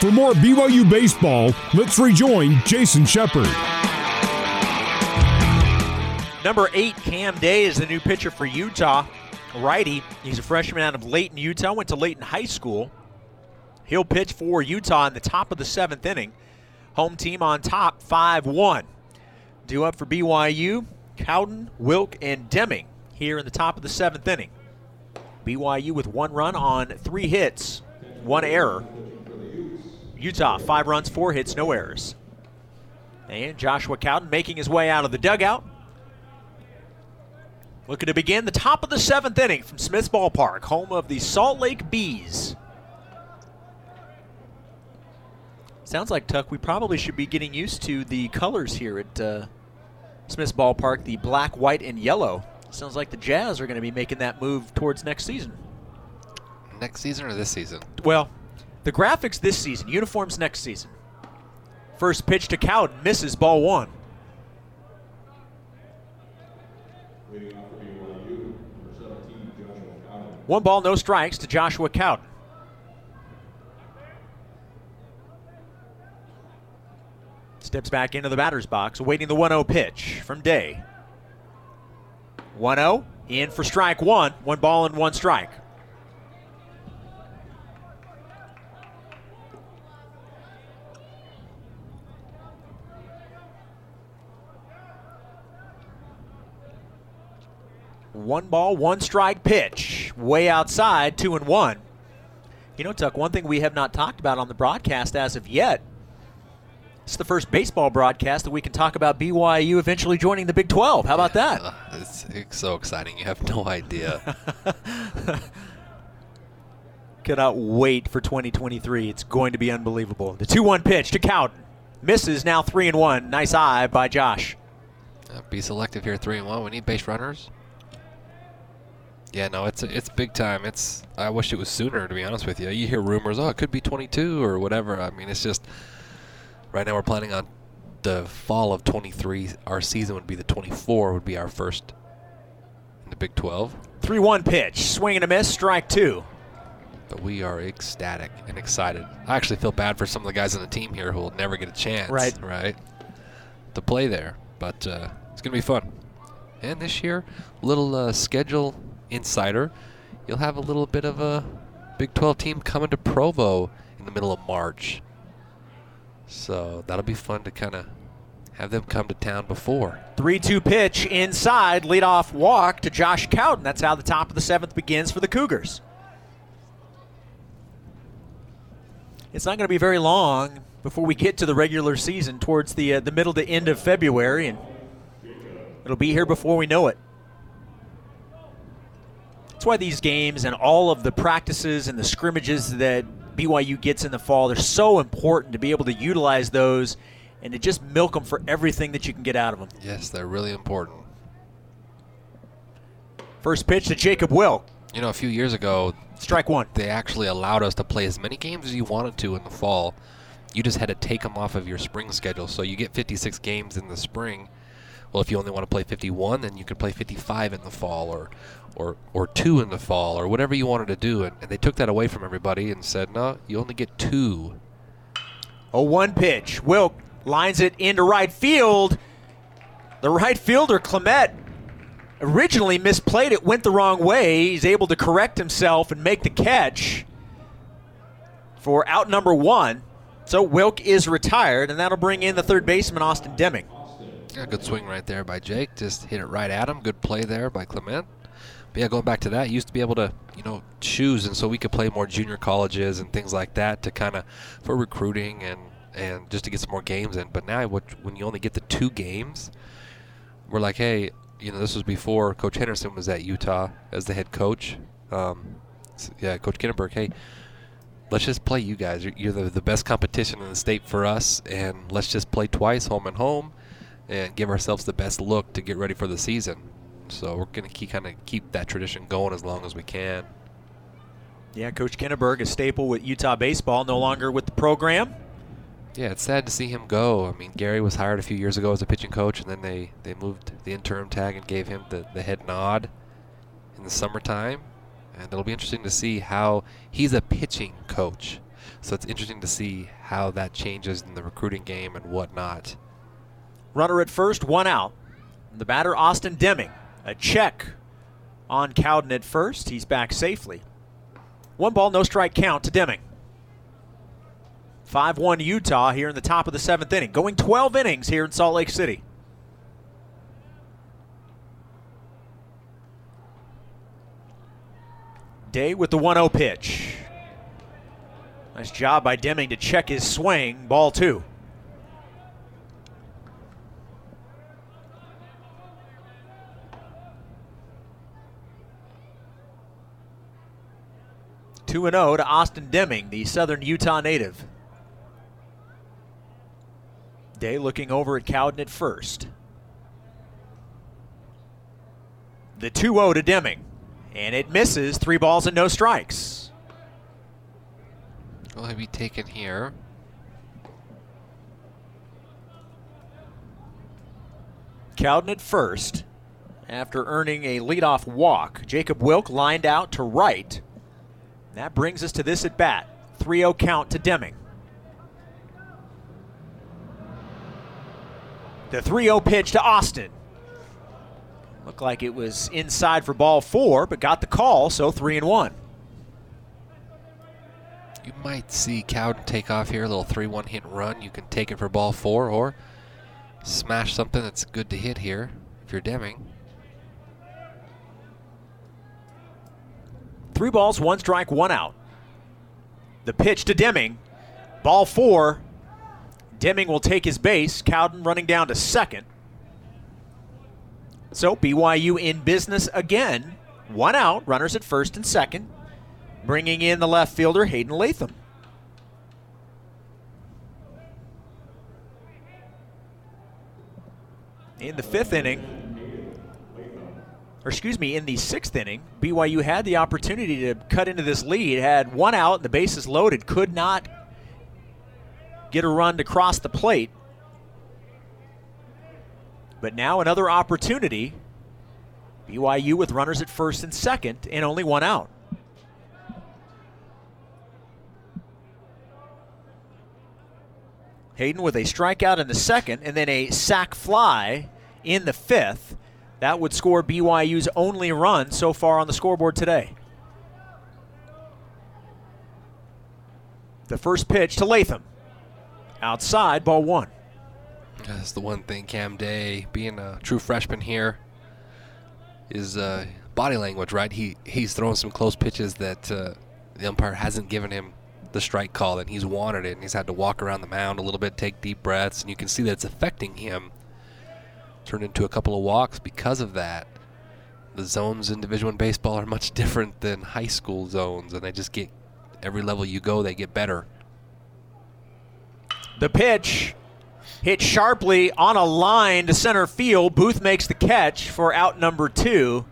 For more BYU baseball, let's rejoin Jason Shepard. Number eight, Cam Day, is the new pitcher for Utah. Righty. He's a freshman out of Layton, Utah. Went to Layton High School. He'll pitch for Utah in the top of the seventh inning. Home team on top, 5 1. Due up for BYU, Cowden, Wilk, and Deming here in the top of the seventh inning. BYU with one run on three hits, one error. Utah, five runs, four hits, no errors. And Joshua Cowden making his way out of the dugout. Looking to begin the top of the seventh inning from Smith's Ballpark, home of the Salt Lake Bees. Sounds like, Tuck, we probably should be getting used to the colors here at uh, Smith's Ballpark the black, white, and yellow. Sounds like the Jazz are going to be making that move towards next season. Next season or this season? Well, the graphics this season, uniforms next season. First pitch to Cowden, misses ball one. One ball, no strikes to Joshua Cowden. Steps back into the batter's box, awaiting the 1 0 pitch from Day. 1 0, in for strike one. One ball and one strike. One ball, one strike pitch. Way outside, two and one. You know, Tuck, one thing we have not talked about on the broadcast as of yet. It's the first baseball broadcast that we can talk about BYU eventually joining the Big 12. How about that? Uh, it's, it's so exciting. You have no idea. Cannot wait for 2023. It's going to be unbelievable. The 2 1 pitch to Cowden. Misses now 3 and 1. Nice eye by Josh. Uh, be selective here, three and one. We need base runners. Yeah, no, it's it's big time. It's I wish it was sooner, to be honest with you. You hear rumors, oh, it could be 22 or whatever. I mean, it's just right now we're planning on the fall of 23. Our season would be the 24 would be our first in the Big 12. 3 1 pitch. Swing and a miss. Strike two. But we are ecstatic and excited. I actually feel bad for some of the guys on the team here who will never get a chance, Right. right, to play there. But uh, it's gonna be fun. And this year, little uh, schedule insider, you'll have a little bit of a Big 12 team coming to Provo in the middle of March. So that'll be fun to kind of have them come to town before. 3 2 pitch inside. Leadoff walk to Josh Cowden. That's how the top of the seventh begins for the Cougars. It's not going to be very long before we get to the regular season towards the uh, the middle to end of February, and it'll be here before we know it. That's why these games and all of the practices and the scrimmages that BYU gets in the fall, they're so important to be able to utilize those and to just milk them for everything that you can get out of them. Yes, they're really important. First pitch to Jacob Wilk. You know, a few years ago, Strike one. they actually allowed us to play as many games as you wanted to in the fall. You just had to take them off of your spring schedule. So you get 56 games in the spring. Well, if you only want to play 51, then you could play 55 in the fall, or or or two in the fall, or whatever you wanted to do. And, and they took that away from everybody and said, no, you only get two. A one pitch. Wilk lines it into right field. The right fielder, Clement, originally misplayed it, went the wrong way. He's able to correct himself and make the catch for out number one. So Wilk is retired, and that'll bring in the third baseman, Austin Deming. Yeah, good swing right there by Jake. Just hit it right at him. Good play there by Clement. But yeah, going back to that, used to be able to, you know, choose, and so we could play more junior colleges and things like that to kind of for recruiting and and just to get some more games in. But now, what, when you only get the two games, we're like, hey, you know, this was before Coach Henderson was at Utah as the head coach. Um, yeah, Coach Kinneberg, hey, let's just play you guys. You're, you're the, the best competition in the state for us, and let's just play twice, home and home, and give ourselves the best look to get ready for the season. So we're gonna keep kind of keep that tradition going as long as we can. Yeah, Coach Kinneberg, a staple with Utah baseball, no longer with the program. Yeah, it's sad to see him go. I mean, Gary was hired a few years ago as a pitching coach, and then they, they moved the interim tag and gave him the, the head nod in the summertime. And it'll be interesting to see how he's a pitching coach. So it's interesting to see how that changes in the recruiting game and whatnot. Runner at first, one out. The batter, Austin Deming. A check on Cowden at first. He's back safely. One ball, no strike count to Deming. 5 1 Utah here in the top of the seventh inning. Going 12 innings here in Salt Lake City. Day with the 1 0 pitch. Nice job by Deming to check his swing. Ball two. Two and zero oh to Austin Deming, the Southern Utah native. Day looking over at Cowden at first. The 2 0 to Deming, and it misses. Three balls and no strikes. Will he be taken here? Cowden at first after earning a leadoff walk. Jacob Wilk lined out to right. That brings us to this at bat 3 0 count to Deming. The 3 0 pitch to Austin. Looked like it was inside for ball four, but got the call, so 3 and 1. You might see Cowden take off here, a little 3 1 hit run. You can take it for ball four or smash something that's good to hit here if you're Deming. Three balls, one strike, one out. The pitch to Deming. Ball four. Deming will take his base. Cowden running down to second. So BYU in business again. One out, runners at first and second. Bringing in the left fielder, Hayden Latham. In the fifth inning, or excuse me, in the sixth inning, BYU had the opportunity to cut into this lead, had one out, the bases loaded, could not get a run to cross the plate. But now another opportunity. BYU with runners at first and second, and only one out. Hayden with a strikeout in the second, and then a sac fly in the fifth. That would score BYU's only run so far on the scoreboard today. The first pitch to Latham. Outside, ball one. That's the one thing Cam Day, being a true freshman here, is uh, body language, right? He he's throwing some close pitches that uh, the umpire hasn't given him the strike call, and he's wanted it, and he's had to walk around the mound a little bit, take deep breaths, and you can see that it's affecting him turned into a couple of walks because of that. The zones in Division One baseball are much different than high school zones, and they just get every level you go, they get better. The pitch hit sharply on a line to center field. Booth makes the catch for out number two.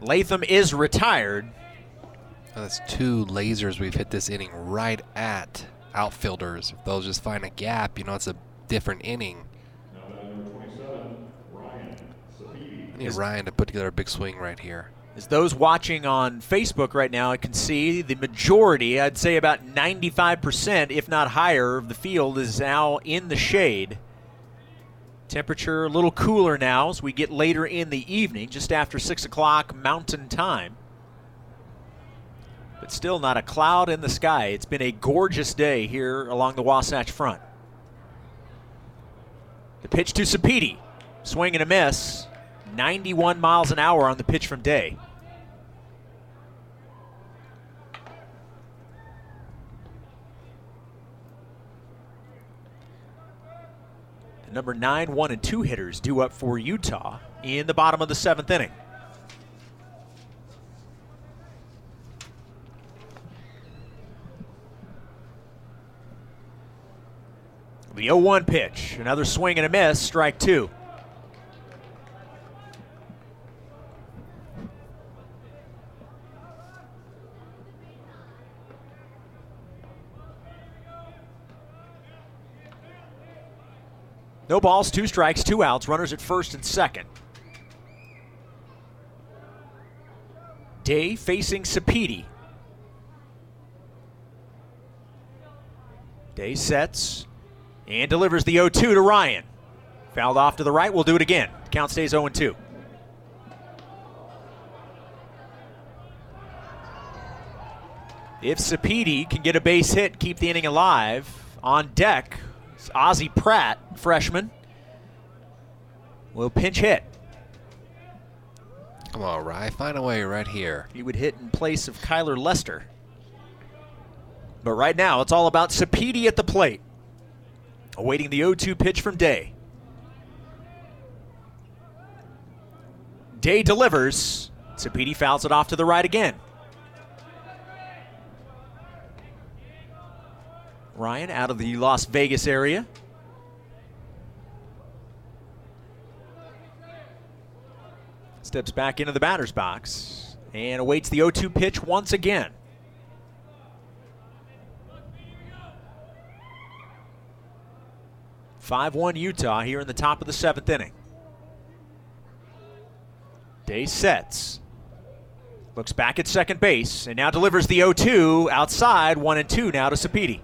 Latham is retired. That's two lasers we've hit this inning right at outfielders. If they'll just find a gap, you know, it's a different inning. Need Ryan to put together a big swing right here. As those watching on Facebook right now I can see, the majority, I'd say about 95%, if not higher, of the field is now in the shade. Temperature a little cooler now as we get later in the evening, just after 6 o'clock mountain time. But still not a cloud in the sky. It's been a gorgeous day here along the Wasatch Front. The pitch to Sapiti. Swing and a miss. 91 miles an hour on the pitch from Day. The number 9, 1, and 2 hitters due up for Utah in the bottom of the seventh inning. The 0 1 pitch. Another swing and a miss, strike two. No balls, two strikes, two outs, runners at first and second. Day facing Sapiti. Day sets and delivers the 0 2 to Ryan. Fouled off to the right. We'll do it again. Count stays 0 2. If Sapiti can get a base hit, keep the inning alive, on deck, Ozzie Pratt, freshman, will pinch hit. Come on, Rye. Find a way right here. He would hit in place of Kyler Lester. But right now, it's all about Sapiti at the plate. Awaiting the 0 2 pitch from Day. Day delivers. Sapiti fouls it off to the right again. Ryan out of the Las Vegas area. Steps back into the batter's box and awaits the 0 2 pitch once again. Five-one Utah here in the top of the seventh inning. Day sets. Looks back at second base and now delivers the 0 2 outside, 1 and 2 now to Sapiti.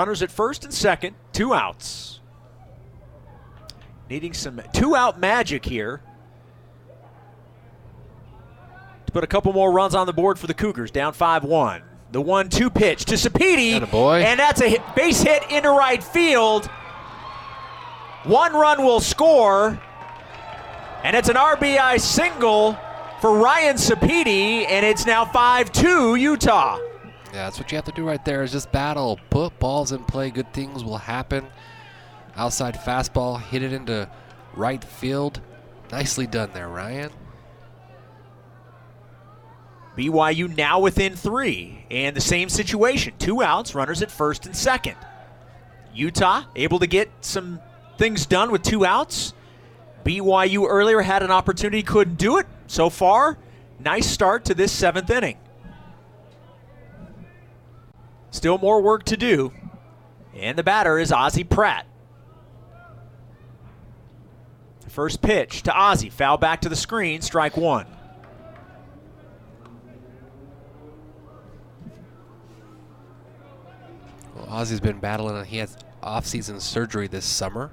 Runners at first and second, two outs. Needing some two out magic here to put a couple more runs on the board for the Cougars, down 5 1. The 1 2 pitch to Sapiti. And that's a hit, base hit into right field. One run will score. And it's an RBI single for Ryan Sapiti, and it's now 5 2 Utah. Yeah, that's what you have to do right there is just battle. Put balls in play. Good things will happen. Outside fastball, hit it into right field. Nicely done there, Ryan. BYU now within three, and the same situation. Two outs, runners at first and second. Utah able to get some things done with two outs. BYU earlier had an opportunity, couldn't do it. So far, nice start to this seventh inning. Still more work to do. And the batter is Ozzie Pratt. First pitch to Ozzie. Foul back to the screen. Strike one. Well, Ozzie's been battling. He has off-season surgery this summer,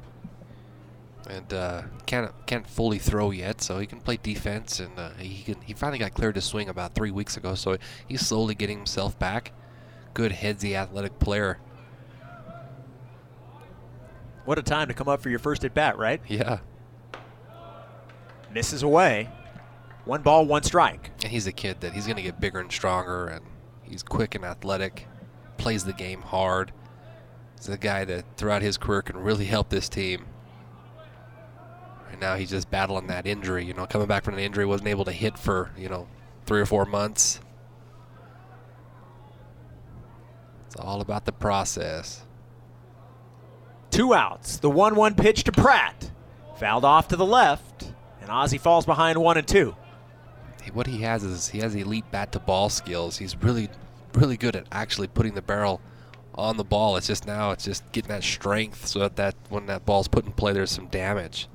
and uh, can't can't fully throw yet. So he can play defense, and uh, he can. He finally got cleared to swing about three weeks ago. So he's slowly getting himself back. Good headsy, athletic player. What a time to come up for your first at bat, right? Yeah, Misses away. One ball, one strike. and he's a kid that he's going to get bigger and stronger, and he's quick and athletic. Plays the game hard. He's a guy that throughout his career can really help this team. Right now he's just battling that injury. You know, coming back from an injury, wasn't able to hit for you know three or four months. It's all about the process. Two outs. The 1 1 pitch to Pratt. Fouled off to the left, and Ozzie falls behind one and two. What he has is he has elite bat to ball skills. He's really, really good at actually putting the barrel on the ball. It's just now it's just getting that strength so that, that when that ball's put in play, there's some damage.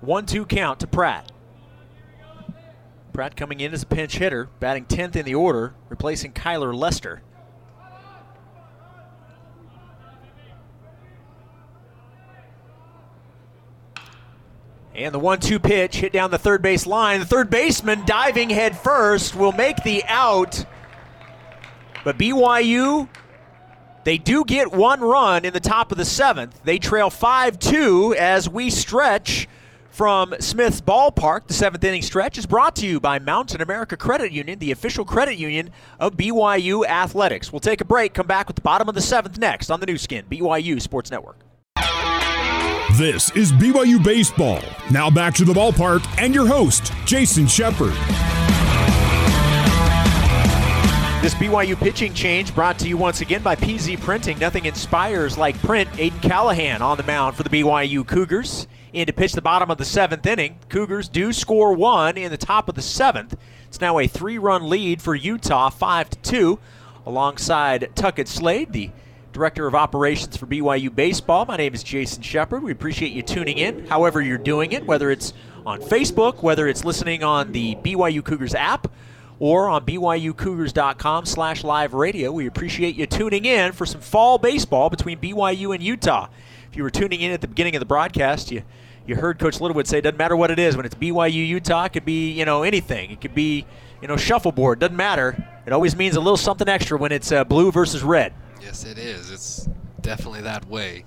1 2 count to Pratt. Pratt coming in as a pinch hitter, batting 10th in the order, replacing Kyler Lester. And the 1 2 pitch hit down the third base line. The third baseman diving head first will make the out. But BYU, they do get one run in the top of the seventh. They trail 5 2 as we stretch from Smith's Ballpark. The seventh inning stretch is brought to you by Mountain America Credit Union, the official credit union of BYU Athletics. We'll take a break, come back with the bottom of the seventh next on the Nu Skin, BYU Sports Network. This is BYU Baseball. Now back to the ballpark and your host, Jason Shepard. This BYU pitching change brought to you once again by PZ Printing. Nothing inspires like print. Aiden Callahan on the mound for the BYU Cougars. In to pitch the bottom of the seventh inning. Cougars do score one in the top of the seventh. It's now a three-run lead for Utah, five to two. Alongside Tuckett Slade, the Director of Operations for BYU Baseball. My name is Jason Shepard. We appreciate you tuning in, however, you're doing it, whether it's on Facebook, whether it's listening on the BYU Cougars app, or on BYUCougars.com slash live radio. We appreciate you tuning in for some fall baseball between BYU and Utah. If you were tuning in at the beginning of the broadcast, you you heard Coach Littlewood say it doesn't matter what it is. When it's BYU Utah, it could be you know anything. It could be you know shuffleboard. Doesn't matter. It always means a little something extra when it's uh, blue versus red. Yes, it is. It's definitely that way.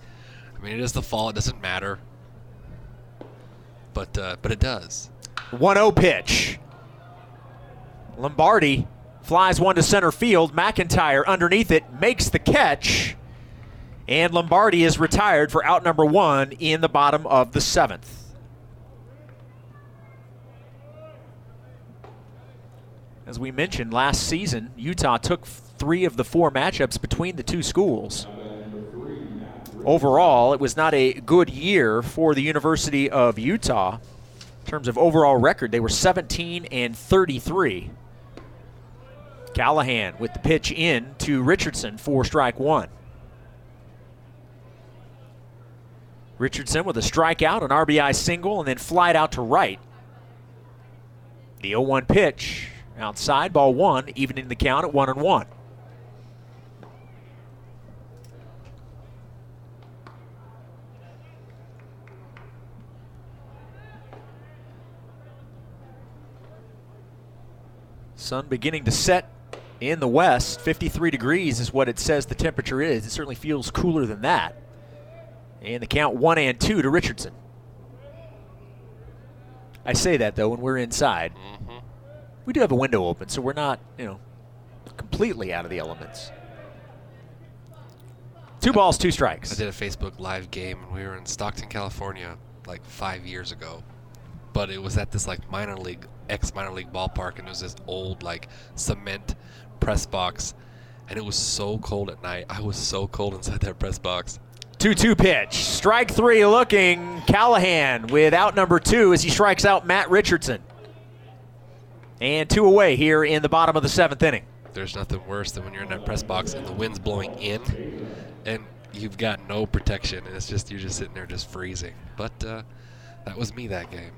I mean, it is the fall. It doesn't matter, but uh, but it does. 1-0 pitch. Lombardi flies one to center field. McIntyre underneath it makes the catch. And Lombardi is retired for out number one in the bottom of the seventh. As we mentioned last season, Utah took three of the four matchups between the two schools. Overall, it was not a good year for the University of Utah. In terms of overall record, they were 17 and 33. Callahan with the pitch in to Richardson for strike one. Richardson with a strikeout, an RBI single, and then flied out to right. The 0 1 pitch outside, ball one, evening the count at 1 and 1. Sun beginning to set in the west. 53 degrees is what it says the temperature is. It certainly feels cooler than that. And the count one and two to Richardson. I say that though when we're inside. Mm-hmm. We do have a window open, so we're not, you know, completely out of the elements. Two balls, two strikes. I did a Facebook live game and we were in Stockton, California, like five years ago. But it was at this like minor league, ex minor league ballpark, and it was this old like cement press box, and it was so cold at night. I was so cold inside that press box. 2 2 pitch. Strike three looking. Callahan with out number two as he strikes out Matt Richardson. And two away here in the bottom of the seventh inning. There's nothing worse than when you're in that press box and the wind's blowing in, and you've got no protection, and it's just you're just sitting there just freezing. But uh, that was me that game.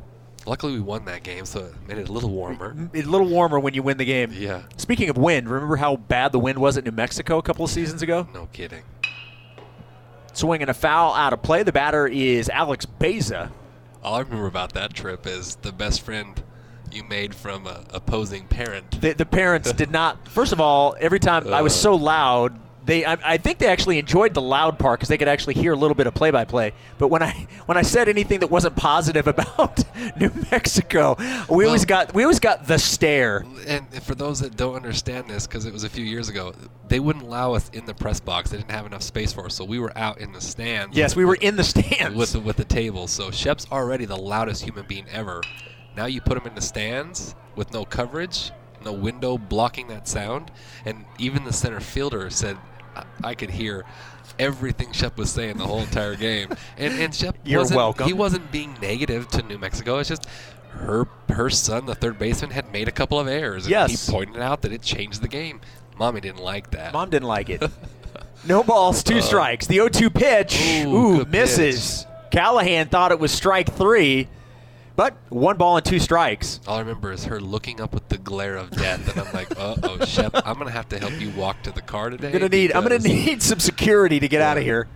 Luckily, we won that game, so it made it a little warmer. A little warmer when you win the game. Yeah, Speaking of wind, remember how bad the wind was at New Mexico a couple of seasons ago? no kidding. Swinging a foul out of play. The batter is Alex Beza. All I remember about that trip is the best friend you made from a opposing parent. The, the parents did not. First of all, every time I was so uh. loud, they I, I think they actually enjoyed the loud part because they could actually hear a little bit of play-by-play. But when I when I said anything that wasn't positive about New Mexico, we always got we always got the stare. And for those that don't understand this, because it was a few years ago, they wouldn't allow us in the press box. They didn't have enough space for us, so we were out in the stands. Yes, we were in the stands. with the, with the table. So Shep's already the loudest human being ever. Now you put him in the stands with no coverage, no window blocking that sound, and even the center fielder said I, could hear everything Shep was saying the whole entire game. And and Shep You're wasn't, welcome. He wasn't being negative to New Mexico. It's just her her son, the third baseman, had made a couple of errors. And Yes. he pointed out that it changed the game. Mommy didn't like that. Mom didn't like it. no balls, two strikes. The 0-2 pitch, Uh, Ooh, ooh, misses. Callahan thought it was strike three, but one ball and two strikes. All I remember is her looking up with the glare of death, and I'm like, "Uh oh, Shep, I'm gonna have to help you walk to the car today." I'm gonna need. I'm gonna need some security to get out of here.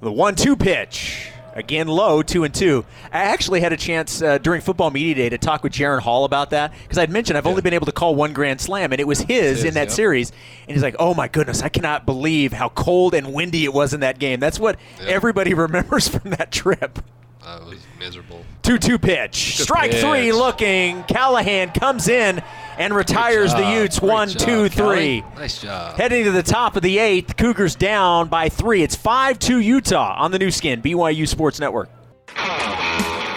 The one-two pitch again, low, two and two. I actually had a chance uh, during football media day to talk with Jaren Hall about that because I'd mentioned I've only been able to call one grand slam, and it was his, His, in that series. And he's like, "Oh my goodness, I cannot believe how cold and windy it was in that game." That's what everybody remembers from that trip. Uh, I was miserable. 2 2 pitch. Good Strike three looking. Callahan comes in and retires the Utes Great one, job, two, three. Callie. Nice job. Heading to the top of the eighth, Cougars down by three. It's 5 2 Utah on the Nu Skin, BYU Sports Network.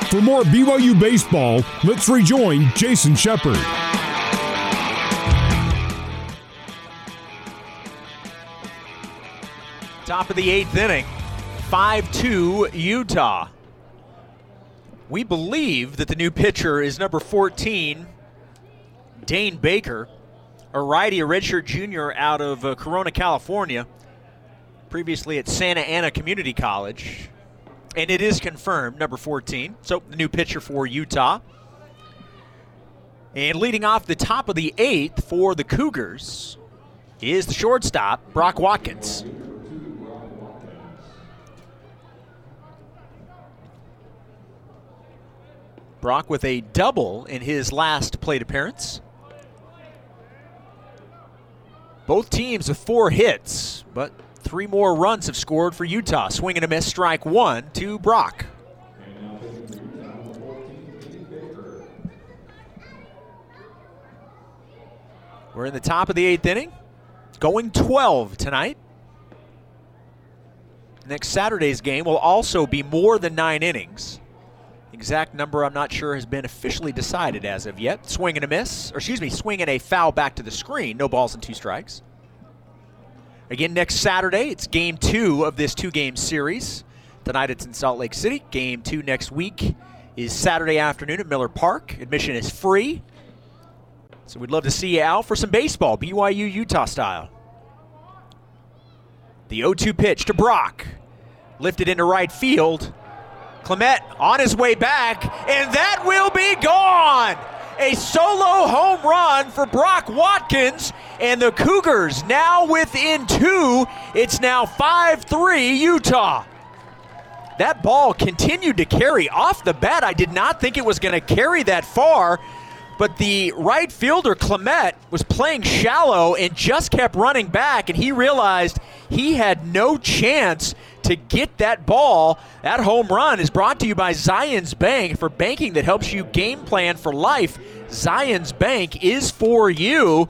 For more BYU baseball, let's rejoin Jason Shepard. Top of the eighth inning, 5 2 Utah. We believe that the new pitcher is number 14, Dane Baker, a righty, a redshirt junior out of uh, Corona, California. previously at Santa Ana Community College. And it is confirmed, number 14. So the new pitcher for Utah. And leading off the top of the eighth for the Cougars is the shortstop, Brock Watkins. Brock with a double in his last plate appearance. Both teams with four hits, but three more runs have scored for Utah. Swing and a miss, strike one to Brock. We're in the top of the eighth inning, going 12 tonight. Next Saturday's game will also be more than nine innings. Exact number I'm not sure has been officially decided as of yet. Swing and a miss, or excuse me, swing and a foul back to the screen. No balls and two strikes. Again, next Saturday, it's game two of this two game series. Tonight it's in Salt Lake City. Game two next week is Saturday afternoon at Miller Park. Admission is free. So we'd love to see you out for some baseball, BYU Utah style. The 0 2 pitch to Brock. Lifted into right field. Clement on his way back, and that will be gone. A solo home run for Brock Watkins, and the Cougars now within two. It's now 5 3 Utah. That ball continued to carry off the bat. I did not think it was going to carry that far, but the right fielder, Clement, was playing shallow and just kept running back, and he realized he had no chance to get that ball. That home run is brought to you by Zions Bank for banking that helps you game plan for life. Zions Bank is for you.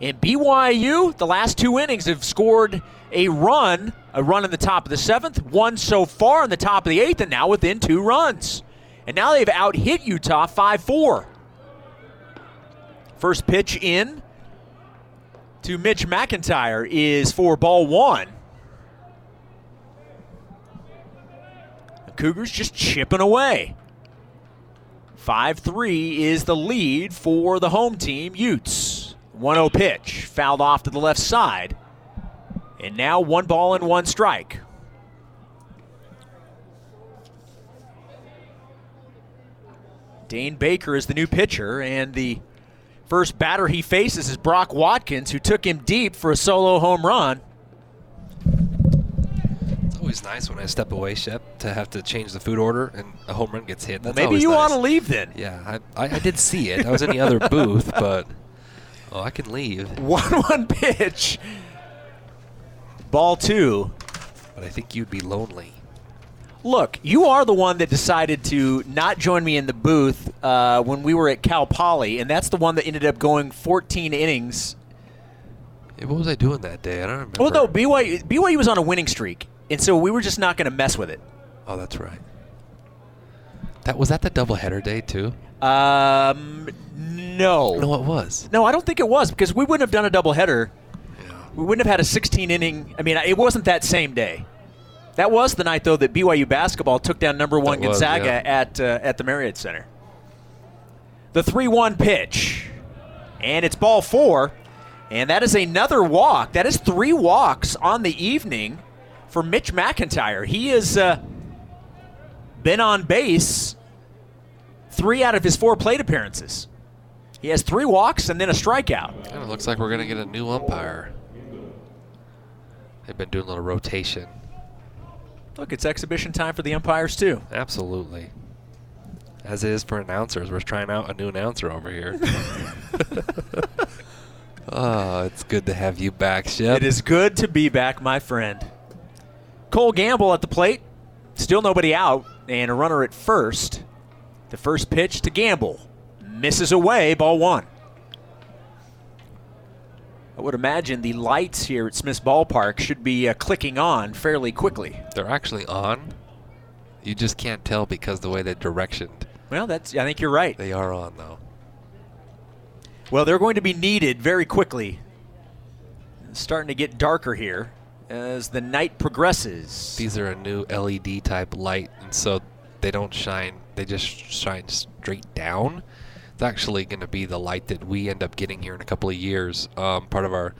And BYU, the last two innings have scored a run, a run in the top of the seventh, one so far in the top of the eighth, and now within two runs. And now they've out hit Utah 5 4. First pitch in to Mitch McIntyre is for ball one. The Cougars just chipping away. 5 3 is the lead for the home team, Utes. 1 0 pitch, fouled off to the left side. And now one ball and one strike. Dane Baker is the new pitcher, and the first batter he faces is Brock Watkins, who took him deep for a solo home run. It's always nice when I step away, Shep, to have to change the food order and a home run gets hit. That's Maybe you nice. want to leave then. Yeah, I, I, I did see it. I was in the other booth, but oh, I can leave. 1 1 pitch. Ball two. But I think you'd be lonely. Look, you are the one that decided to not join me in the booth uh, when we were at Cal Poly, and that's the one that ended up going 14 innings. What was I doing that day? I don't remember. Well, no, BYU, BYU was on a winning streak, and so we were just not going to mess with it. Oh, that's right. That was that the doubleheader day too. Um, no. No, it was. No, I don't think it was because we wouldn't have done a doubleheader. Yeah. We wouldn't have had a 16 inning. I mean, it wasn't that same day. That was the night though that BYU basketball took down number one That was, Gonzaga yeah. at uh, at the Marriott Center. The three-one pitch, and it's ball four, and that is another walk. That is three walks on the evening for Mitch McIntyre. He has uh, been on base three out of his four plate appearances. He has three walks and then a strikeout. Kind of looks like we're gonna get a new umpire. They've been doing a little rotation. Look, it's exhibition time for the umpires too. Absolutely. As it is for announcers. We're trying out a new announcer over here. oh, it's good to have you back, Shep. It is good to be back, my friend. Cole Gamble at the plate. Still nobody out, and a runner at first. The first pitch to Gamble. Misses away, ball one. Would imagine the lights here at Smith's Ballpark should be uh, clicking on fairly quickly. They're actually on. You just can't tell because the way they're directioned. Well, that's. I think you're right. They are on though. Well, they're going to be needed very quickly. It's starting to get darker here as the night progresses. These are a new LED type light, and so they don't shine. They just shine straight down. Actually going to be the light that we end up getting here in a couple of years. Um, part of our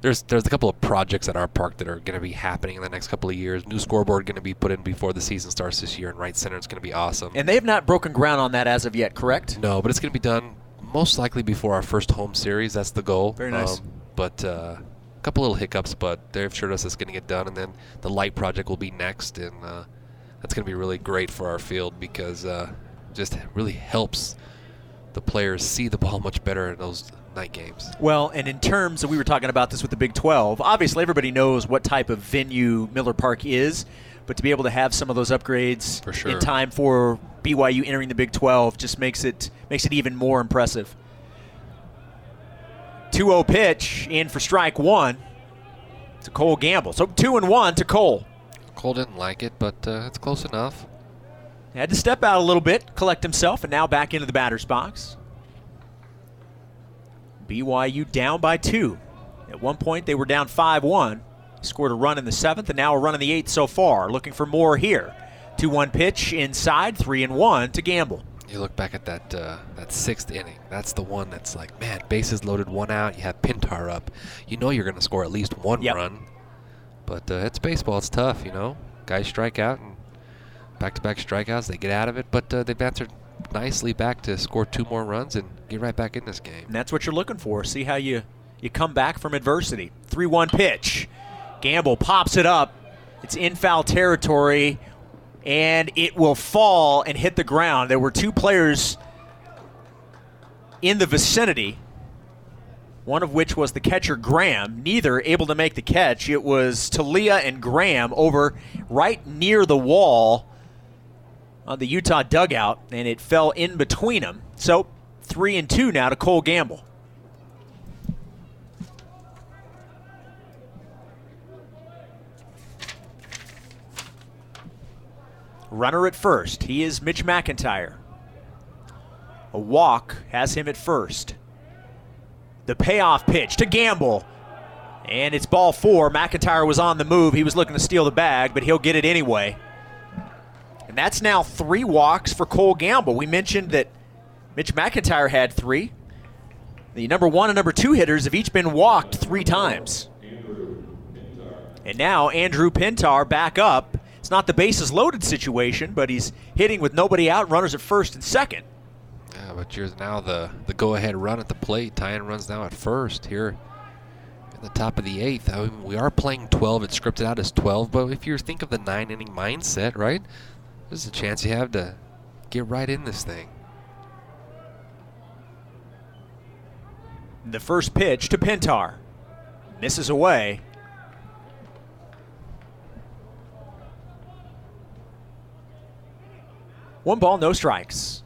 there's there's a couple of projects at our park that are going to be happening in the next couple of years. New scoreboard going to be put in before the season starts this year, and right center is going to be awesome. And they have not broken ground on that as of yet, correct? No, but it's going to be done most likely before our first home series. That's the goal. Very nice. Um, but uh, a couple little hiccups, but they've assured us it's going to get done. And then the light project will be next, and uh, that's going to be really great for our field because uh, just really helps the players see the ball much better in those night games. Well, and in terms of, we were talking about this with the Big 12, obviously everybody knows what type of venue Miller Park is, but to be able to have some of those upgrades For sure. in time for BYU entering the Big 12 just makes it makes it even more impressive. 2-0 pitch in for strike one to Cole Gamble. So 2 and 1 to Cole. Cole didn't like it, but uh, it's close enough. Had to step out a little bit, collect himself, and now back into the batter's box. BYU down by two. At one point, they were down 5 1. Scored a run in the seventh, and now a run in the eighth so far. Looking for more here. 2 1 pitch inside, 3 and 1 to Gamble. You look back at that uh, that sixth inning. That's the one that's like, man, bases loaded, one out. You have Pintar up. You know you're going to score at least one Yep. run. But uh, it's baseball. It's tough, you know. Guys strike out and back-to-back strikeouts. They get out of it, but uh, they've answered nicely back to score two more runs and get right back in this game. And that's what you're looking for. See how you, you come back from adversity. 3 1 pitch. Gamble pops it up. It's in foul territory, and it will fall and hit the ground. There were two players in the vicinity, one of which was the catcher Graham, neither able to make the catch. It was Talia and Graham over right near the wall on the Utah dugout, and it fell in between them. So three and two now to Cole Gamble. Runner at first. He is Mitch McIntyre. A walk has him at first. The payoff pitch to Gamble. And it's ball four. McIntyre was on the move. He was looking to steal the bag, but he'll get it anyway. And that's now three walks for Cole Gamble. We mentioned that Mitch McIntyre had three. The number one and number two hitters have each been walked three times. And now Andrew Pintar back up. It's not the bases loaded situation, but he's hitting with nobody out, runners at first and second. Yeah, but you're now the, the go-ahead run at the plate. Tying runs now at first here in the top of the eighth. I mean, we are playing 12. It's scripted out as 12, but if you think of the nine-inning mindset, right, there's a chance you have to get right in this thing. The first pitch to Pintar. Misses away. One ball, no strikes.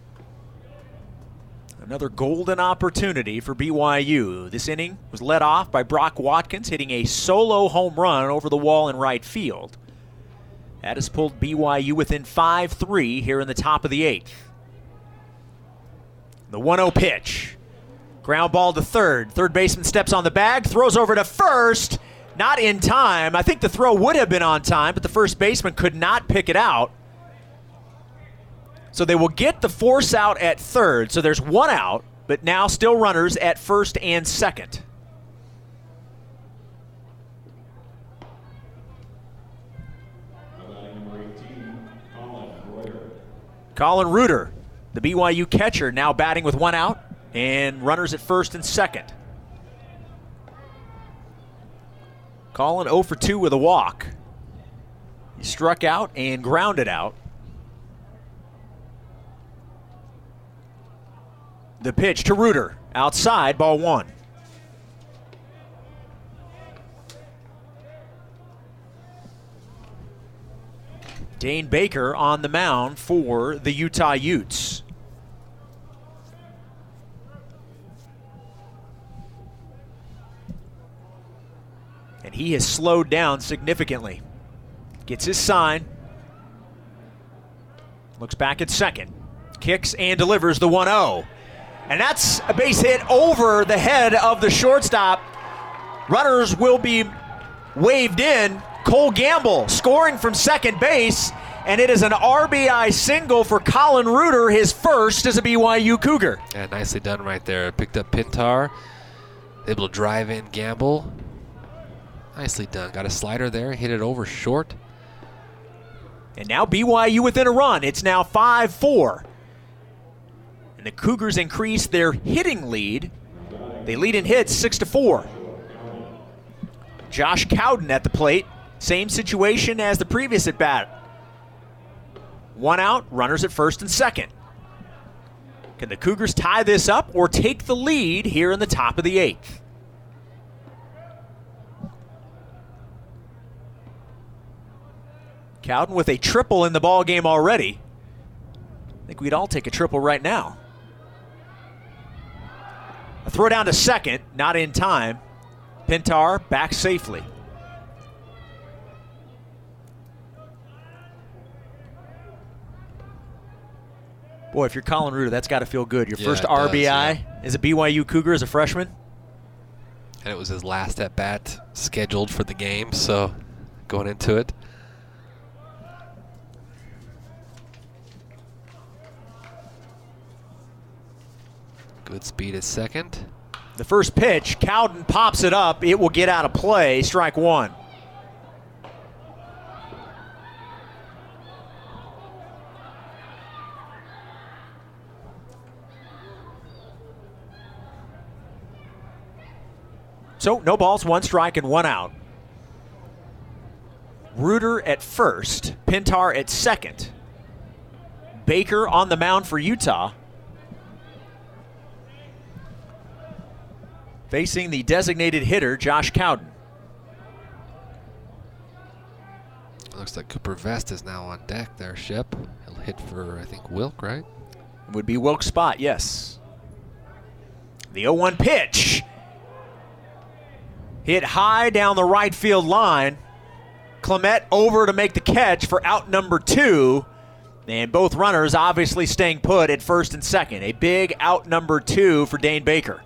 Another golden opportunity for BYU. This inning was led off by Brock Watkins hitting a solo home run over the wall in right field. That has pulled BYU within 5 3 here in the top of the eighth. The 1 0 pitch. Ground ball to third. Third baseman steps on the bag, throws over to first. Not in time. I think the throw would have been on time, but the first baseman could not pick it out. So they will get the force out at third. So there's one out, but now still runners at first and second. Colin Reuter, the BYU catcher, now batting with one out and runners at first and second. Colin 0 for 2 with a walk. He struck out and grounded out. The pitch to Reuter. Outside, ball one. Dane Baker on the mound for the Utah Utes. And he has slowed down significantly. Gets his sign. Looks back at second. Kicks and delivers the 1 0. And that's a base hit over the head of the shortstop. Runners will be waved in. Cole Gamble scoring from second base. And it is an RBI single for Colin Reuter, his first as a BYU Cougar. Yeah, nicely done right there. Picked up Pintar, able to drive in Gamble, Nicely done. Got a slider there, hit it over short. And now BYU within a run. It's now 5 4. And the Cougars increase their hitting lead. They lead in hits 6 to 4. Josh Cowden at the plate. Same situation as the previous at bat. One out, runners at first and second. Can the Cougars tie this up or take the lead here in the top of the eighth? Cowden with a triple in the ball game already. I think we'd all take a triple right now. A throw down to second, not in time. Pintar back safely. Boy, if you're Colin Reuter, that's got to feel good. Your Yeah, first it does, RBI yeah. as a BYU Cougar as a freshman. And it was his last at bat scheduled for the game, so going into it. Good speed at second. The first pitch, Cowden pops it up. It will get out of play. Strike one. So, no balls, one strike, and one out. Reuter at first, Pintar at second. Baker on the mound for Utah. facing the designated hitter, Josh Cowden. Looks like Cooper Vest is now on deck there, Shep. He'll hit for, I think, Wilk, right? It Would be Wilkes' spot, yes. The 0 1 pitch. Hit high down the right field line. Clement over to make the catch for out number two. And both runners obviously staying put at first and second. A big out number two for Dane Baker.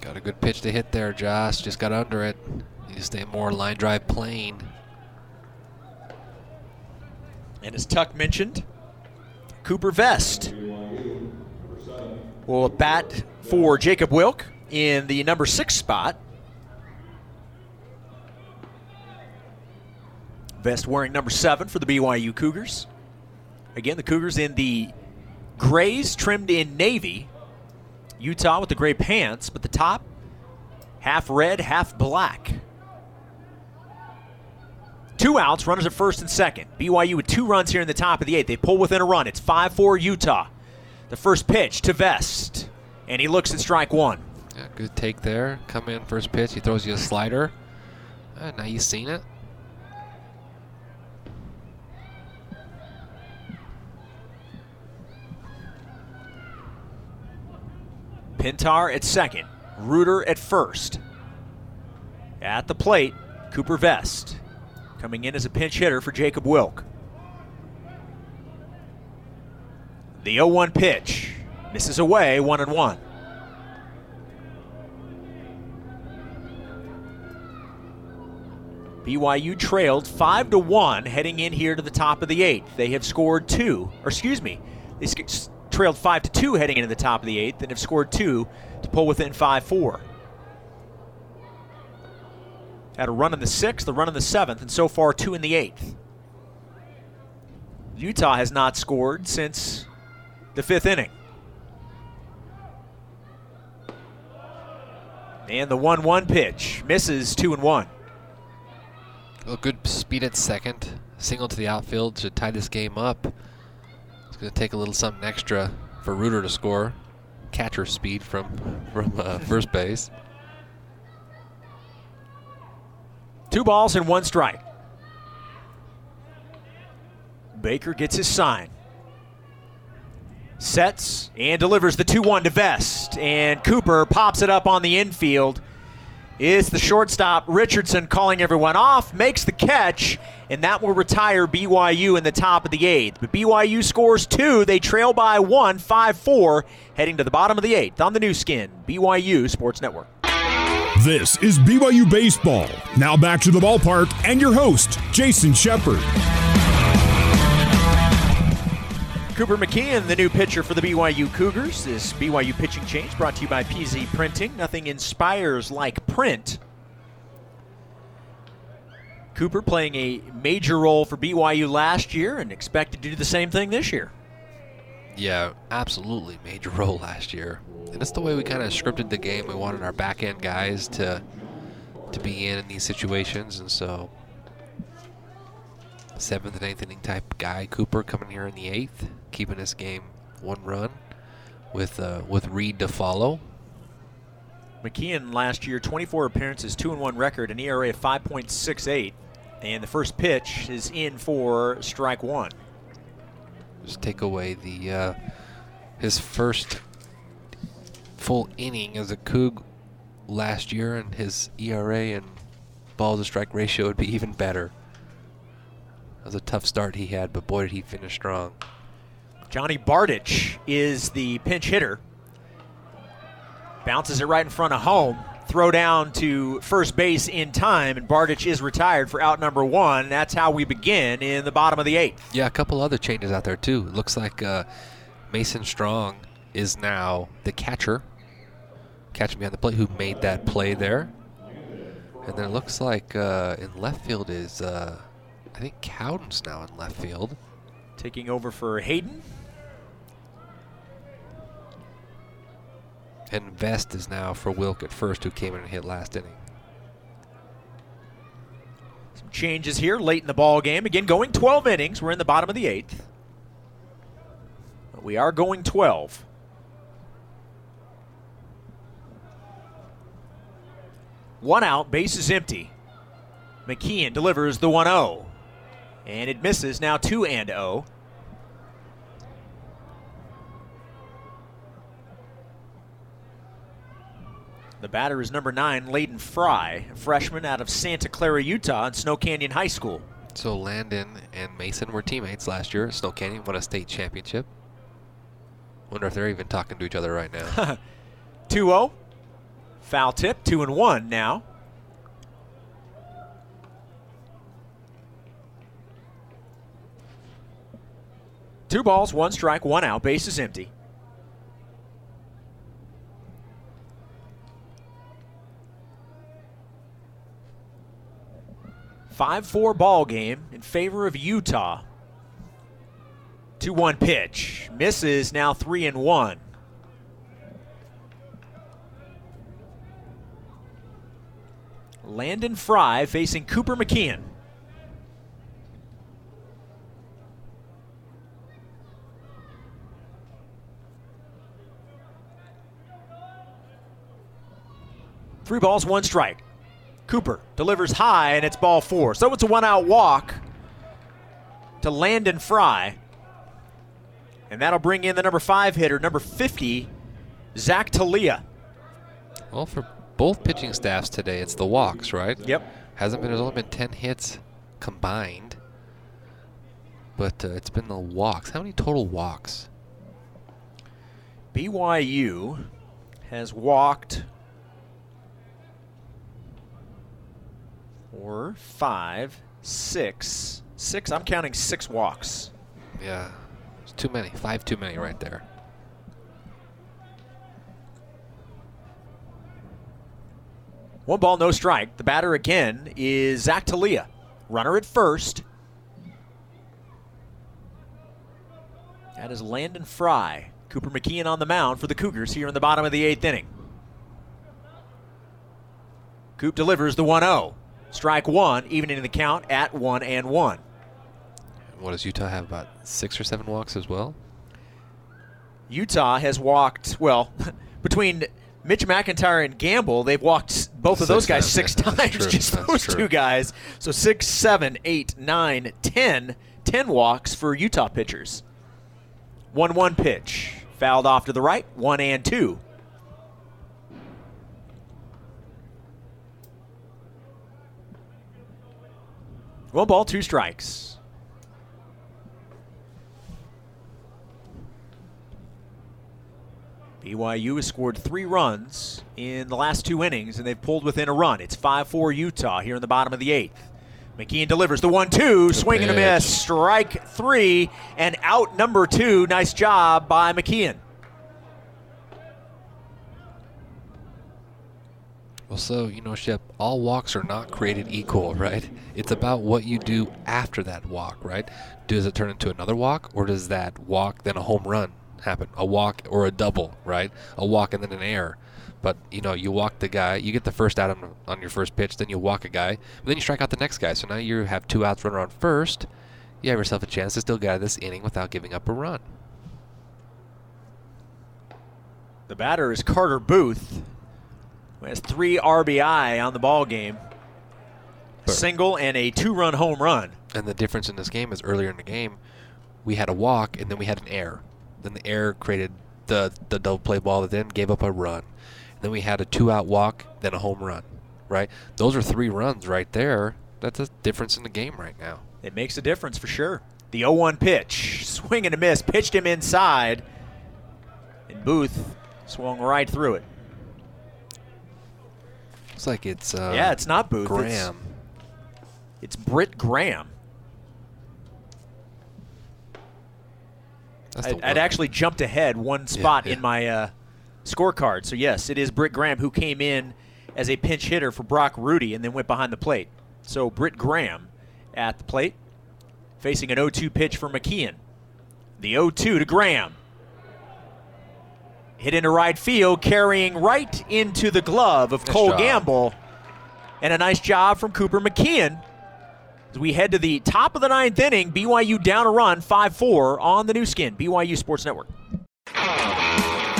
Got a good pitch to hit there, Josh. Just got under it. Need to stay more line drive plane. And as Tuck mentioned, Cooper Vest will bat for Jacob Wilk in the number six spot. Vest wearing number seven for the BYU Cougars. Again, the Cougars in the grays trimmed in navy. Utah with the gray pants, but the top half red, half black. Two outs, runners at first and second. BYU with two runs here in the top of the eighth. They pull within a run. It's 5 4 Utah. The first pitch to Vest, and he looks at strike one. Yeah, good take there. Come in first pitch. He throws you a slider. Uh, now you've seen it. Pintar at second, Reuter at first. At the plate, Cooper Vest coming in as a pinch hitter for Jacob Wilk. The 0 1 pitch misses away, 1 and 1. BYU trailed 5 to 1 heading in here to the top of the eighth. They have scored two, or excuse me, they trailed 5 to 2 heading into the top of the eighth and have scored two to pull within 5 4. Had a run in the sixth, a run in the seventh, and so far two in the eighth. Utah has not scored since the fifth inning. And the 1 1 pitch misses 2 and 1. Well, good speed at second. Single to the outfield should tie this game up. Going to take a little something extra for Reuter to score. Catcher speed from from uh, first base. Two balls and one strike. Baker gets his sign. Sets and delivers the 2 1 to Vest. And Cooper pops it up on the infield. Is the shortstop Richardson calling everyone off, makes the catch, and that will retire BYU in the top of the eighth. But BYU scores two. They trail by one, 5 4, heading to the bottom of the eighth on the Nu Skin, BYU Sports Network. This is BYU Baseball. Now back to the ballpark and your host, Jason Shepard. Cooper McKeon, the new pitcher for the BYU Cougars. This BYU pitching change brought to you by PZ Printing. Nothing inspires like print. Cooper playing a major role for BYU last year and expected to do the same thing this year. Yeah, absolutely major role last year. And it's the way we kind of scripted the game. We wanted our back end guys to to be in, in these situations, and so seventh and eighth inning type guy Cooper coming here in the eighth, keeping this game one run with uh, with Reed to follow. McKeon last year, 24 appearances, 2 and 1 record, an ERA of 5.68. And the first pitch is in for strike one. Just take away the uh, his first full inning as a Coug last year, and his ERA and balls to strike ratio would be even better. Was a tough start he had, but boy, did he finish strong. Johnny Bardich is the pinch hitter. Bounces it right in front of home. Throw down to first base in time, and Bardich is retired for out number one. That's how we begin in the bottom of the eighth. Yeah, a couple other changes out there, too. It looks like uh, Mason Strong is now the catcher, catching behind the plate, who made that play there. And then it looks like uh, in left field is, uh, I think Cowden's now in left field. Taking over for Hayden. And Vest is now for Wilk at first, who came in and hit last inning. Some changes here late in the ball game. Again, going 12 innings. We're in the bottom of the eighth. But we are going 12. One out, base is empty. McKeon delivers the 1 0. And it misses now 2 and 0. The batter is number nine, Landon Fry, a freshman out of Santa Clara, Utah, and Snow Canyon High School. So Landon and Mason were teammates last year. Snow Canyon won a state championship. Wonder if they're even talking to each other right now. 2 0. Foul tip, 2 and 1 now. Two balls, one strike, one out. Base is empty. Five four ball game in favor of Utah. Two one pitch misses now three and one. Landon Fry facing Cooper McKeon. Three balls, one strike. Cooper delivers high, and it's ball four. So it's a one out walk to Landon Fry. And that'll bring in the number five hitter, number 50, Zach Talia. well, for both pitching staffs today, it's the walks, right? Yep. Hasn't been. There's only been ten hits combined, but uh, it's been the walks. How many total walks? BYU has walked four, five, six, six. I'm counting six walks. Yeah, it's too many. Five too many right there. One ball, no strike. The batter again is Zach Talia. Runner at first. That is Landon Fry. Cooper McKeon on the mound for the Cougars here in the bottom of the eighth inning. Coop delivers the 1 0. Strike one, even in the count at 1 and 1. What does Utah have? About six or seven walks as well. Utah has walked, well, between Mitch McIntyre and Gamble, they've walked both of Six those guys times, six yeah, times, just that's those true. two guys. So six, seven, eight, nine, ten, ten walks for Utah pitchers. 1 1 pitch. Fouled off to the right, 1 and 2. One ball, two strikes. BYU has scored three runs in the last two innings, and they've pulled within a run. It's 5 4 Utah here in the bottom of the eighth. McKeon delivers the 1 2, swing and a miss, strike three, and out number two. Nice job by McKeon. Well, so, you know, Shep, all walks are not created equal, right? It's about what you do after that walk, right? Does it turn into another walk, or does that walk, then a home run happen? A walk or a double, right? A walk and then an error. But, you know, you walk the guy, you get the first out on, on your first pitch, then you walk a guy, then you strike out the next guy. So now you have two outs, runner on first. You have yourself a chance to still get out of this inning without giving up a run. The batter is Carter Booth, who has three RBI on the ball game. A single and a two-run home run. And the difference in this game is earlier in the game, we had a walk and then we had an error. Then the error created the the double play ball that then gave up a run. And then we had a two-out walk, then a home run. Right? Those are three runs right there. That's a difference in the game right now. It makes a difference for sure. The 0-1 pitch, swing and a miss, pitched him inside, and Booth swung right through it. Looks like it's uh, yeah, it's not Booth. Graham. It's, it's Britt Graham. I'd, I'd actually jumped ahead one spot yeah. in my uh, scorecard. So yes, it is Britt Graham who came in as a pinch hitter for Brock Rudy and then went behind the plate. So Britt Graham at the plate, facing an 0-2 pitch for McKeon. The 0-2 to Graham. Hit into right field, carrying right into the glove of Nice Cole job. Gamble. And a nice job from Cooper McKeon. As we head to the top of the ninth inning, BYU down a run, 5 4 on the Nu Skin, BYU Sports Network.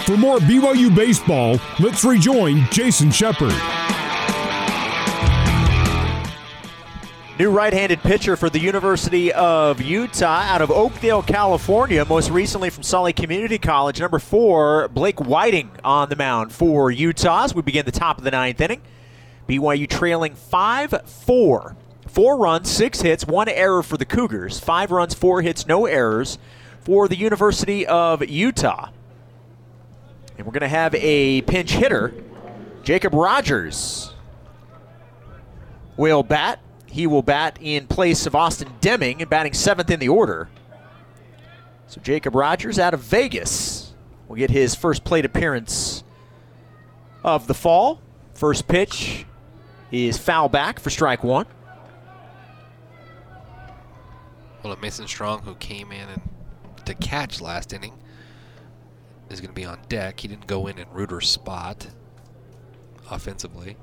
For more BYU baseball, let's rejoin Jason Shepard. New right handed pitcher for the University of Utah out of Oakdale, California, most recently from Sully Community College. Number four, Blake Whiting on the mound for Utah as we begin the top of the ninth inning. BYU trailing 5 4. Four runs, six hits, one error for the Cougars. Five runs, four hits, no errors for the University of Utah. And we're going to have a pinch hitter, Jacob Rogers, will bat. He will bat in place of Austin Deming and batting seventh in the order. So Jacob Rogers out of Vegas will get his first plate appearance of the fall. First pitch is foul back for strike one. Well, Mason Strong, who came in and to catch last inning, is going to be on deck. He didn't go in in Reuter's spot offensively.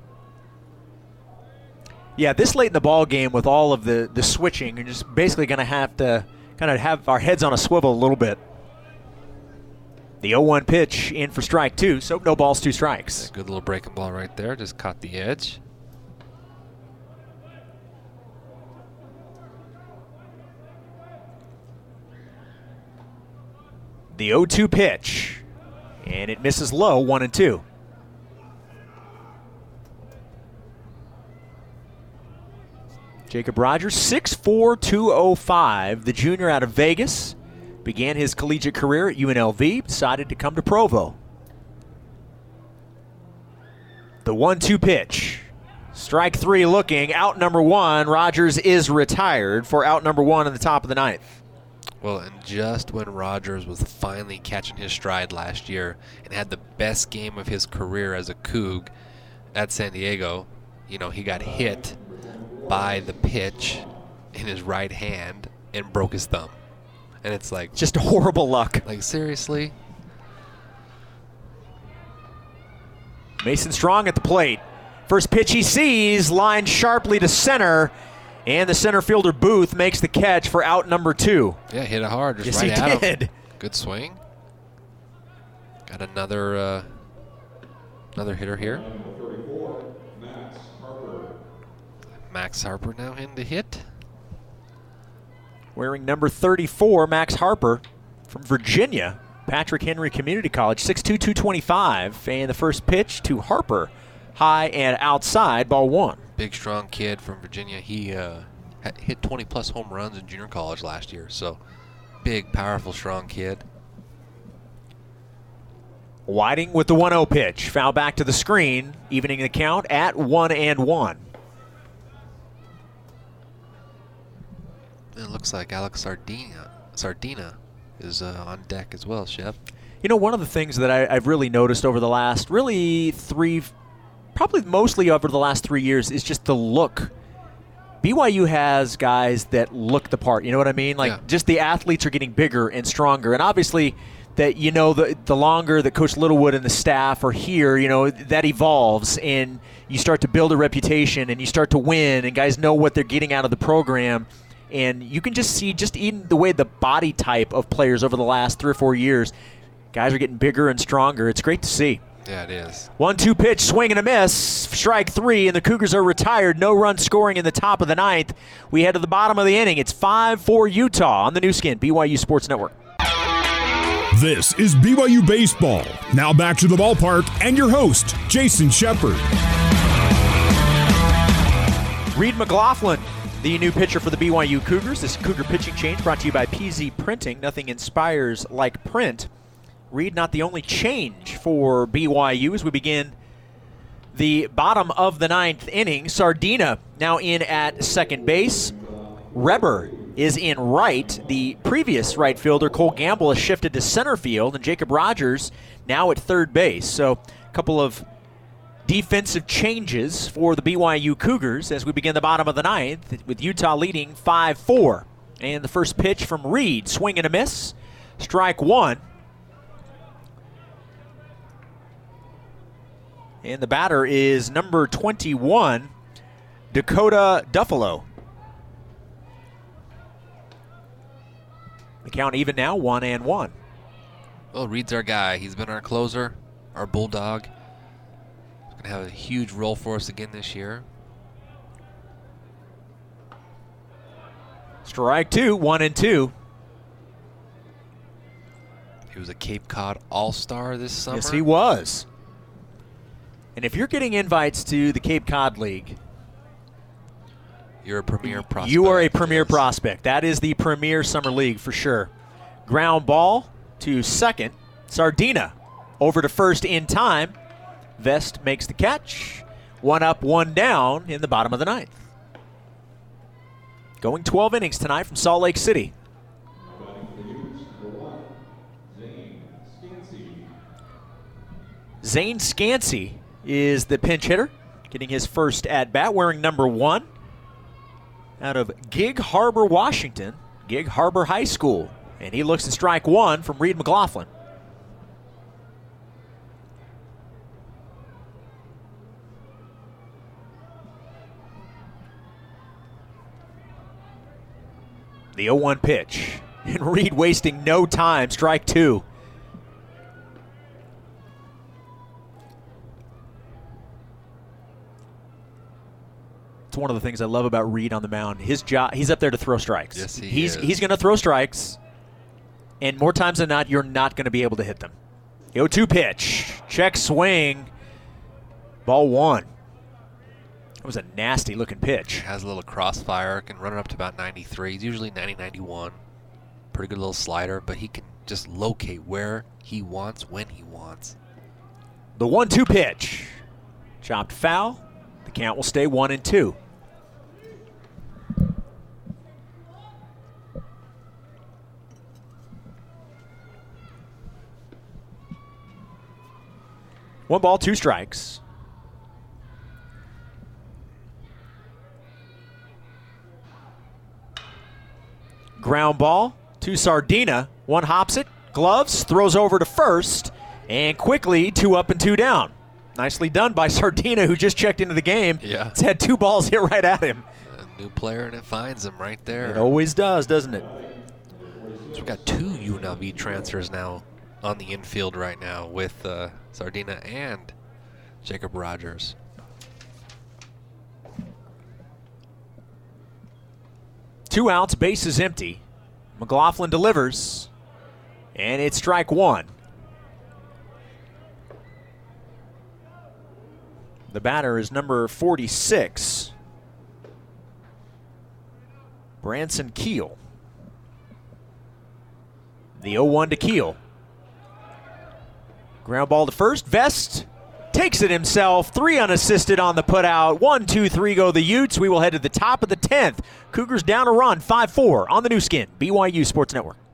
Yeah, this late in the ball game with all of the the switching, you're just basically going to have to kind of have our heads on a swivel a little bit. The 0-1 pitch in for strike two, so no balls, two strikes. Good little breaking ball right there. Just caught the edge. The 0-2 pitch, and it misses low, one and two. Jacob Rogers, 6'4", 205, the junior out of Vegas, began his collegiate career at UNLV, decided to come to Provo. The 1-2 pitch. Strike three looking, out number one. Rogers is retired for out number one in the top of the ninth. Well, and just when Rogers was finally catching his stride last year and had the best game of his career as a Coug at San Diego, you know, he got hit by the pitch in his right hand and broke his thumb. And it's like, Just horrible luck. like seriously? Mason Strong at the plate. First pitch he sees, lined sharply to center, and the center fielder Booth makes the catch for out number two. Yeah, hit it hard, just Yes, right he at him. did. Good swing. Got another uh, another hitter here. Max Harper now in to hit. Wearing number 34, Max Harper from Virginia, Patrick Henry Community College, 6'2", 225. And the first pitch to Harper, high and outside, ball one. Big, strong kid from Virginia. He uh, hit 20-plus home runs in junior college last year. So big, powerful, strong kid. Whiting with the 1-0 pitch. Foul back to the screen, evening the count at 1 and 1. It looks like Alex Sardina, Sardina is uh, on deck as well, Chef. You know, one of the things that I, I've really noticed over the last really three, probably mostly over the last three years is just the look. BYU has guys that look the part. You know what I mean? Like Yeah. just the athletes are getting bigger and stronger, and obviously that you know the the longer that Coach Littlewood and the staff are here, you know that evolves and you start to build a reputation and you start to win, and guys know what they're getting out of the program. And you can just see just even the way the body type of players over the last three or four years, guys are getting bigger and stronger. It's great to see. Yeah, it is. One two pitch, swing and a miss, strike three, and the Cougars are retired. No run scoring in the top of the ninth. We head to the bottom of the inning. It's 5 4 Utah on the Nu Skin, BYU Sports Network. This is BYU Baseball. Now back to the ballpark and your host, Jason Shepard. Reed McLaughlin, the new pitcher for the BYU Cougars. This Cougar pitching change brought to you by PZ Printing. Nothing inspires like print. Reed, not the only change for BYU as we begin the bottom of the ninth inning. Sardina now in at second base. Reber is in right. The previous right fielder, Cole Gamble, has shifted to center field, and Jacob Rogers now at third base. So a couple of defensive changes for the BYU Cougars as we begin the bottom of the ninth with Utah leading 5 4. And the first pitch from Reed, swing and a miss, strike one. And the batter is number 21, Dakota Duffalo. The count even now, one and one. Well, Reed's our guy. He's been our closer, our bulldog. To have a huge role for us again this year. Strike two, one and two. He was a Cape Cod All Star this summer. Yes, he was. And if you're getting invites to the Cape Cod League, You're a premier prospect. you are a premier Yes. prospect. That is the premier summer league for sure. Ground ball to second. Sardina over to first in time. Vest makes the catch. One up, one down in the bottom of the ninth. Going 12 innings tonight from Salt Lake City. Zane Scansey is the pinch hitter, getting his first at bat, wearing number one out of Gig Harbor, Washington, Gig Harbor High School. And he looks to strike one from Reed McLaughlin. The 0 1 pitch. And Reed wasting no time, strike two. It's one of the things I love about Reed on the mound. His job, he's up there to throw strikes. Yes, he he's is. he's going to throw strikes, and more times than not, you're not going to be able to hit them. 0-2 pitch, check swing, ball one. That was a nasty looking pitch. Has a little crossfire, can run it up to about 93. He's usually 90, 91. Pretty good little slider, but he can just locate where he wants when he wants. The one-two pitch, chopped foul. The count will stay one and two. One ball, two strikes. Ground ball to Sardina. One hops it, gloves, throws over to first, and quickly two up and two down. Nicely done by Sardina, who just checked into the game. Yeah. It's had two balls hit right at him. A new player, and it finds him right there. It always does, doesn't it? So we've got two UNLV transfers now on the infield right now with uh, Sardina and Jacob Rogers. Two outs, base is empty. McLaughlin delivers, and it's strike one. The batter is number 46, Branson Keel. The 0 1 to Keel. Ground ball to first. Vest takes it himself. Three unassisted on the putout. One, two, three go the Utes. We will head to the top of the 10th. Cougars down a run, 5 4 on the Nu Skin. BYU Sports Network.